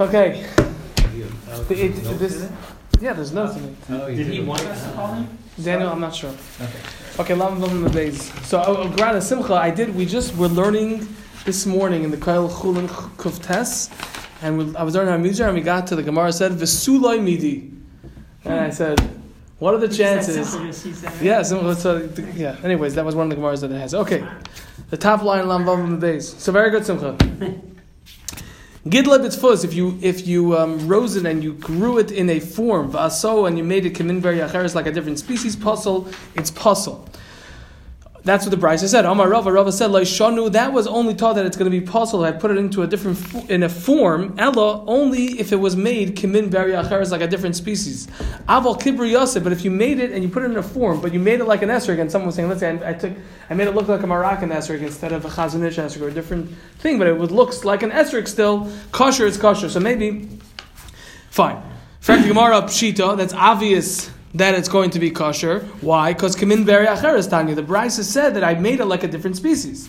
Okay. Oh, The- it- this, yeah, there's notes in it. Oh, Did he want us to call him? Daniel, I'm not sure. Okay. Okay, Lam Lam the days. So, oh, oh, Grana Simcha, I did. We just were learning this morning in the Kail Chulin Kuftes, and we, I was learning our music, and we got to the Gemara said Vesuloi Midi, and I said, what are the chances? Yeah, so, so, uh, yeah. Anyways, that was one of the Gemaras that it has. Okay, the top line Lam Lam the days. So very good Simcha. Gidla b'tzfus, if you if you um, rose it and you grew it in a form, v'aso, and you made it kamin like a different species, puzzle, it's puzzle. That's what the Brisa said. Amar Rava, Rava said, shanu, that was only taught that it's going to be puzzle. I put it into a different, in a form, ella, only if it was made kimin beri acheres, like a different species. Aval kibri yosef, but if you made it and you put it in a form, but you made it like an esrog, and someone was saying, let's say I, I took, I made it look like a Moroccan esrog instead of a Chazon Ish esrog or a different thing, but it would looks like an esrog still. Kosher is kosher, so maybe, fine. Fact Gemara pshita, that's obvious that it's going to be kosher. Why? Because kamin beri acheres tanya. The Brisa said that I made it like a different species.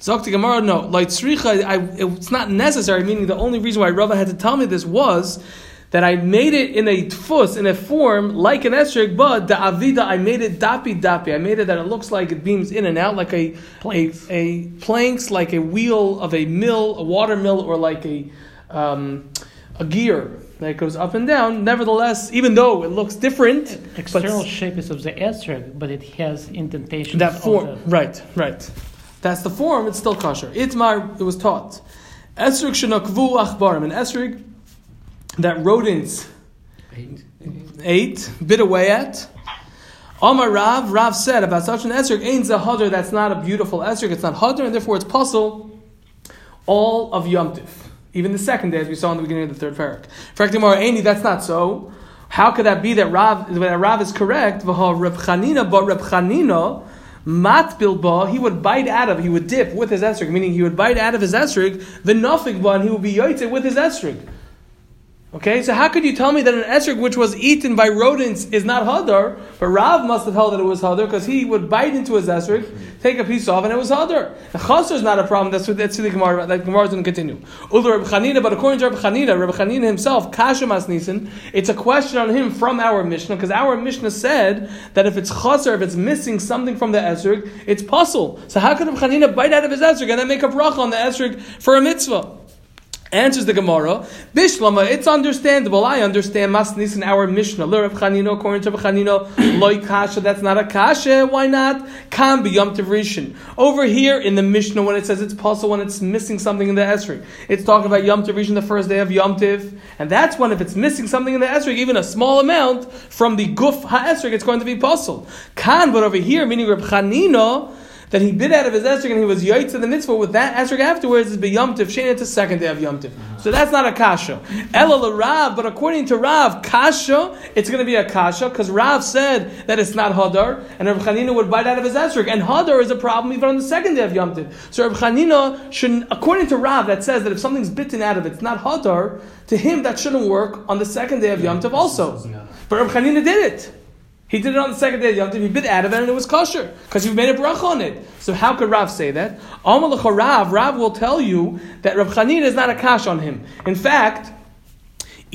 Zokti Gemara, no. Like tzricha, I, it's not necessary. Meaning, the only reason why Rava had to tell me this was that I made it in a tfus, in a form like an esrog, but the avida, I made it dapi dapi. I made it that it looks like it beams in and out, like a a, a planks, like a wheel of a mill, a water mill, or like a um, a gear that goes up and down. Nevertheless, even though it looks different, External but shape is of the esrog, but it has indentation. that form, the- right, right. That's the form. It's still kosher. Itmar, it was taught. Esrig shenakvu achbarim. An esrig that rodents ate, bit away at. Amar Rav, Rav said about such an esrig, ain't a hadr, that's not a beautiful esrig, it's not hadr, and therefore it's puzzle all of Yom Tif. Even the second day, as we saw in the beginning of the third parak. Fraktimar Aini, that's not so. How could that be that Rav, that Rav is correct? V'ha Chanina, but Chanina, Mat bilba, he would bite out of, he would dip with his esrig, meaning he would bite out of his esrig, the nafik ba, and he would be yoytze with his esrig. Okay, so how could you tell me that an esrog which was eaten by rodents is not hadar? But Rav must have held that it was hadar because he would bite into his esrog, take a piece off, and it was hadar. The chaser is not a problem. That's what that's the Gemara. That Gemara is going to continue. Ulu Reb Chanina, but according to Reb Chanina, Reb Chanina himself, kasha masnisin, it's a question on him from our Mishnah because our Mishnah said that if it's chaser, if it's missing something from the esrog, it's puzzle. So how could Reb Chanina bite out of his esrog and then make a bracha on the esrog for a mitzvah? Answers the Gemara, Bishlama, it's understandable. I understand Masnis in our Mishnah. L'Rav Chanino, according to Chanino, Loi Kasha, that's not a Kasha. Why not? Kam B'Yom Tov Rishon. Over here in the Mishnah, when it says it's possible when it's missing something in the Esrog, it's talking about Yom Tov Rishon, the first day of Yom Tov. And that's when if it's missing something in the Esrog, even a small amount from the Guf HaEsrog, it's going to be possible. Kan, but over here, meaning Rav Chanino, that he bit out of his esrog and he was yoyt to the mitzvah with that esrog afterwards is b'yom tiv shein it's a second day of yomtiv. So that's not a kasha. Ela Rav, but according to Rav, kasha it's going to be a kasha because Rav said that it's not hadar and Rav Chanina would bite out of his esrog and hadar is a problem even on the second day of yomtiv. So Rav Chanina should, according to Rav, that says that if something's bitten out of it, it's not hadar. To him, that shouldn't work on the second day of yomtiv also. But Rav Chanina did it. He did it on the second day of Yom Tov. He bit out of it and it was kosher because you've made a bracha on it. So how could Rav say that? Amalacha Rav, Rav will tell you that Rav Chanina is not a kash on him. In fact,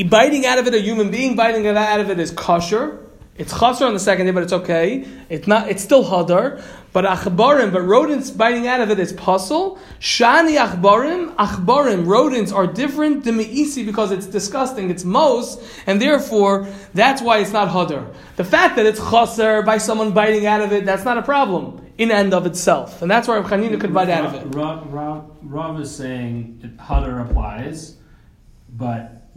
biting out of it, a human being biting out of it is kosher. It's chaser on the second day, but it's okay. It's not. It's still hadar. But achbarim, but rodents biting out of it is puzzle. Shani achbarim, achbarim, rodents are different than meisi because it's disgusting. It's mos, and therefore that's why it's not hadar. The fact that it's chaser by someone biting out of it, that's not a problem in and of itself, and that's why Chanina could bite out of it. Rav, Rav, Rav is saying Hadar applies, but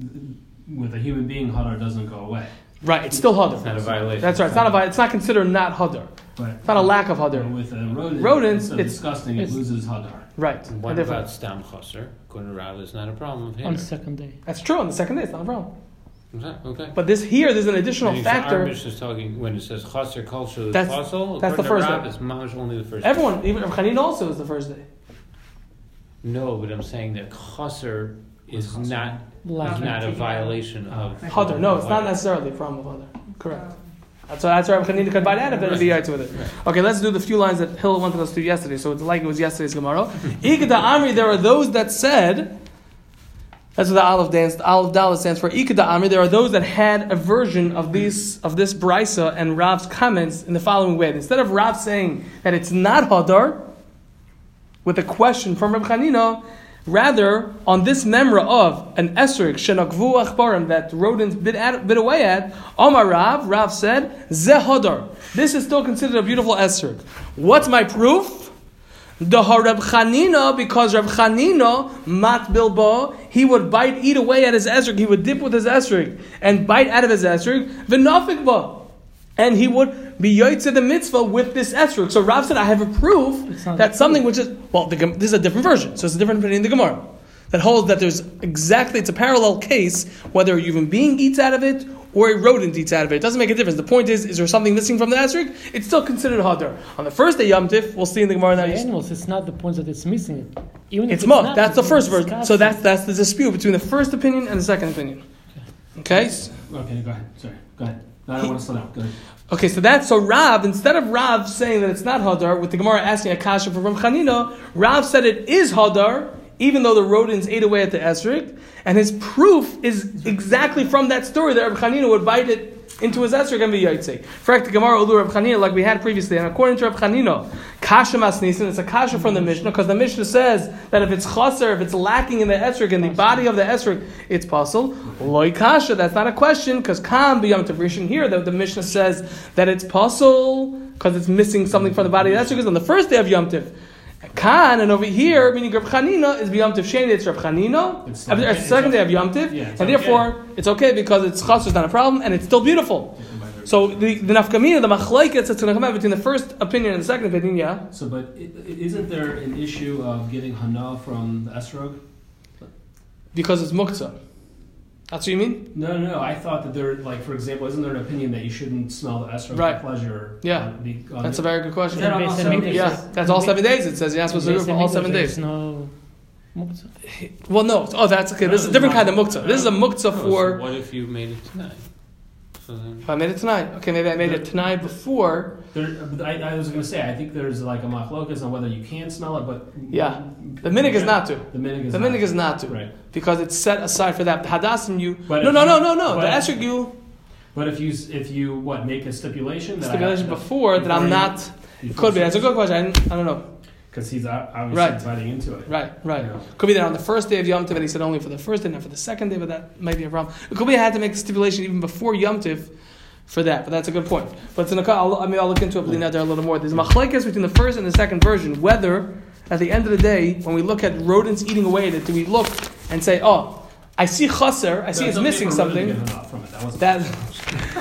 with a human being, Hadar doesn't go away. Right, it's still hadar. It's not a violation. That's right. It's not a. vi- It's not considered not hadar. But It's not a lack of hadar. with a rodent, Rodents, it's so it's- disgusting, it loses Hadar. Right. What And about stam chaser? According to Rav, it's not a problem of on the second day. That's true. On the second day, it's not a problem. Okay. But this here, there's an additional And factor. Mishnah is talking when it says chaser culture is That's- puzzle. that's the first to Rav, day. It's only the first. Everyone, even Chanina also is the first day. Day. No, but I'm saying that chaser is What's not Like is not a violation oh, of Hadar. No, it's not necessarily a problem of Hadar. Correct. Oh. That's why that's why Chanina could bite out of it and be right with it. Okay, let's do the few lines that Hill wanted us to do yesterday. So it's like it was yesterday's Gemara. Igda Amri, there are those that said That's what the olive dance, the olive dollar stands for. Ikeda Amri. There are those that had a version of these of this brisa and Rav's comments in the following way. Instead of Rav saying that it's not hadar, with a question from Reb Chanina, rather on this memra of an esrik shenakvu achbarim that rodents bit, at, bit away at, Omar Rav, Rav said, zehodar. This is still considered a beautiful esrik. What's my proof? The Reb Chanina, because Reb Chanina, mat bilbo, he would bite, eat away at his esrik, he would dip with his esrik, and bite out of his esrik, v'nafik and he would be yoytze the mitzvah with this esrog. So Rav said, I have a proof that something which is well, the, this is a different version, so it's a different opinion in the Gemara that holds that there's exactly it's a parallel case whether a human being eats out of it or a rodent eats out of it. It doesn't make a difference. The point is, is there something missing from the esrog? It's still considered hadar. On the first day Yom Tif, we'll see in the Gemara The now. animals, it's not the point that it's missing it. Even if It's mud. not, That's the first version. So that's that's the dispute between the first opinion and the second opinion. Okay. Okay, go ahead. Sorry, go ahead. No, I don't want to slow down. Go ahead. Okay, so that's so Rav. Instead of Rav saying that it's not hadar, with the Gemara asking a kasha from Rav Chanina, Rav said it is hadar, even though the rodents ate away at the esrik, and his proof is exactly from that story that Rav Chanina would bite it into his esrik and be yaitse. Correct the Gemara Ulu Rav Chanina, like we had previously, and according to Rav Chanina, kasha masnisin, it's a kasha from the Mishnah because the Mishnah says that if it's chaser, if it's lacking in the esrog, in the body of the esrog, it's possible. Loi kasha, that's not a question because kam b'yom tavrishin here, the, the Mishnah says that it's possible because it's missing something from the body of the esrik because on the first day of Yom Tiv. Khan and over here, meaning Rav Chanina, is Yom Tiv Sheni, it's Rav Chanina. It's. It's the second day of Yom Tiv, Yeah, and okay. therefore it's okay because it's chaser is not a problem and it's still beautiful. So the, the nafkamina, the machlaiket, that's going to come out between the first opinion and the second opinion, yeah. So, but i- i- isn't there an issue of getting hana from the esrog? Because it's muktzah. That's what you mean? No, no, no. I thought that there, like, for example, isn't there an opinion that you shouldn't smell the esrog Right. for pleasure? Yeah. on the- on That's a very good question. That all seven days? Yeah, that's all seven days. It says you're not supposed to do it for all seven days. No muktzah. Well, no. Oh, that's okay. This is a different kind of muktzah. This is a muktzah No, so for. what if you made it tonight? If I made it tonight, okay, maybe I made it tonight before. There, I, I was going to say, I think there's like a machlokas on whether you can smell it, but Yeah. The minig is not to. The minig is The not minig is not to. right. Because it's set aside for that. The hadassim you. But no, no, you- no, no, no. The but- esrog you But if you if you what make a stipulation that stipulation to- before that I'm not. It could be. That's a good question. I, I don't know. Because he's obviously Right. inviting into it. Right, right. You know. Could be that on the first day of Yom Tiv, and he said only for the first day, not for the second day, but that might be a problem. It could be I had to make the stipulation even before Yom Tiv for that, but that's a good point. But it's in a, I'll, I mean, I'll look into it, there a little more. There's a machlekes between the first and the second version, whether at the end of the day, when we look at rodents eating away at it, do we look and say, oh, I see chaser, I see No, it's missing for Reuben to something. from it. That wasn't That,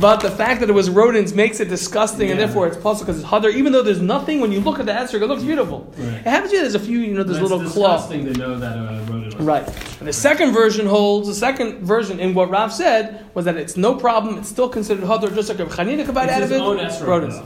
but the fact that it was rodents makes it disgusting, and therefore it's possible because it's hadar. Even though there's nothing, when you look at the answer, it looks beautiful. Right. It happens to you. There's a few, you know, there's That's little claw. disgusting to know that a rodent. was- Right. And the second version holds, the second version in what Rav said was that it's no problem, it's still considered hadar, just like if Chanina could bite out of it. esrog, rodents. though.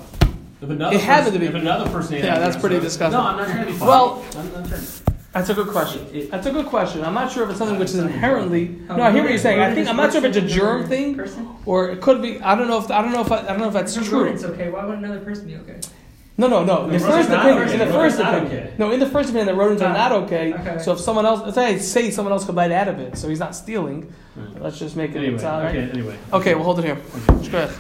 If another It happened to be. If another person Yeah, that's pretty disgusting. No, I'm not trying to be funny. Well- I'm trying. That's a good question. That's a good question. I'm not sure if it's something which is inherently. No, I hear what you're saying. I think I'm not sure if it's a germ thing, or it could be. I don't know if I don't know if I, I don't know if that's true. rodent's okay. Why would another person be okay? No, no, no. In the first rodents are not opinion, okay. in the Rodents first are not opinion, okay. no, in the first opinion, the rodents are Ah, not okay. okay. So if someone else, let's say, say someone else could bite out of it, so he's not stealing. Right. Let's just make it. Anyway, it's all right. okay, anyway. Okay, we'll hold it here. Okay.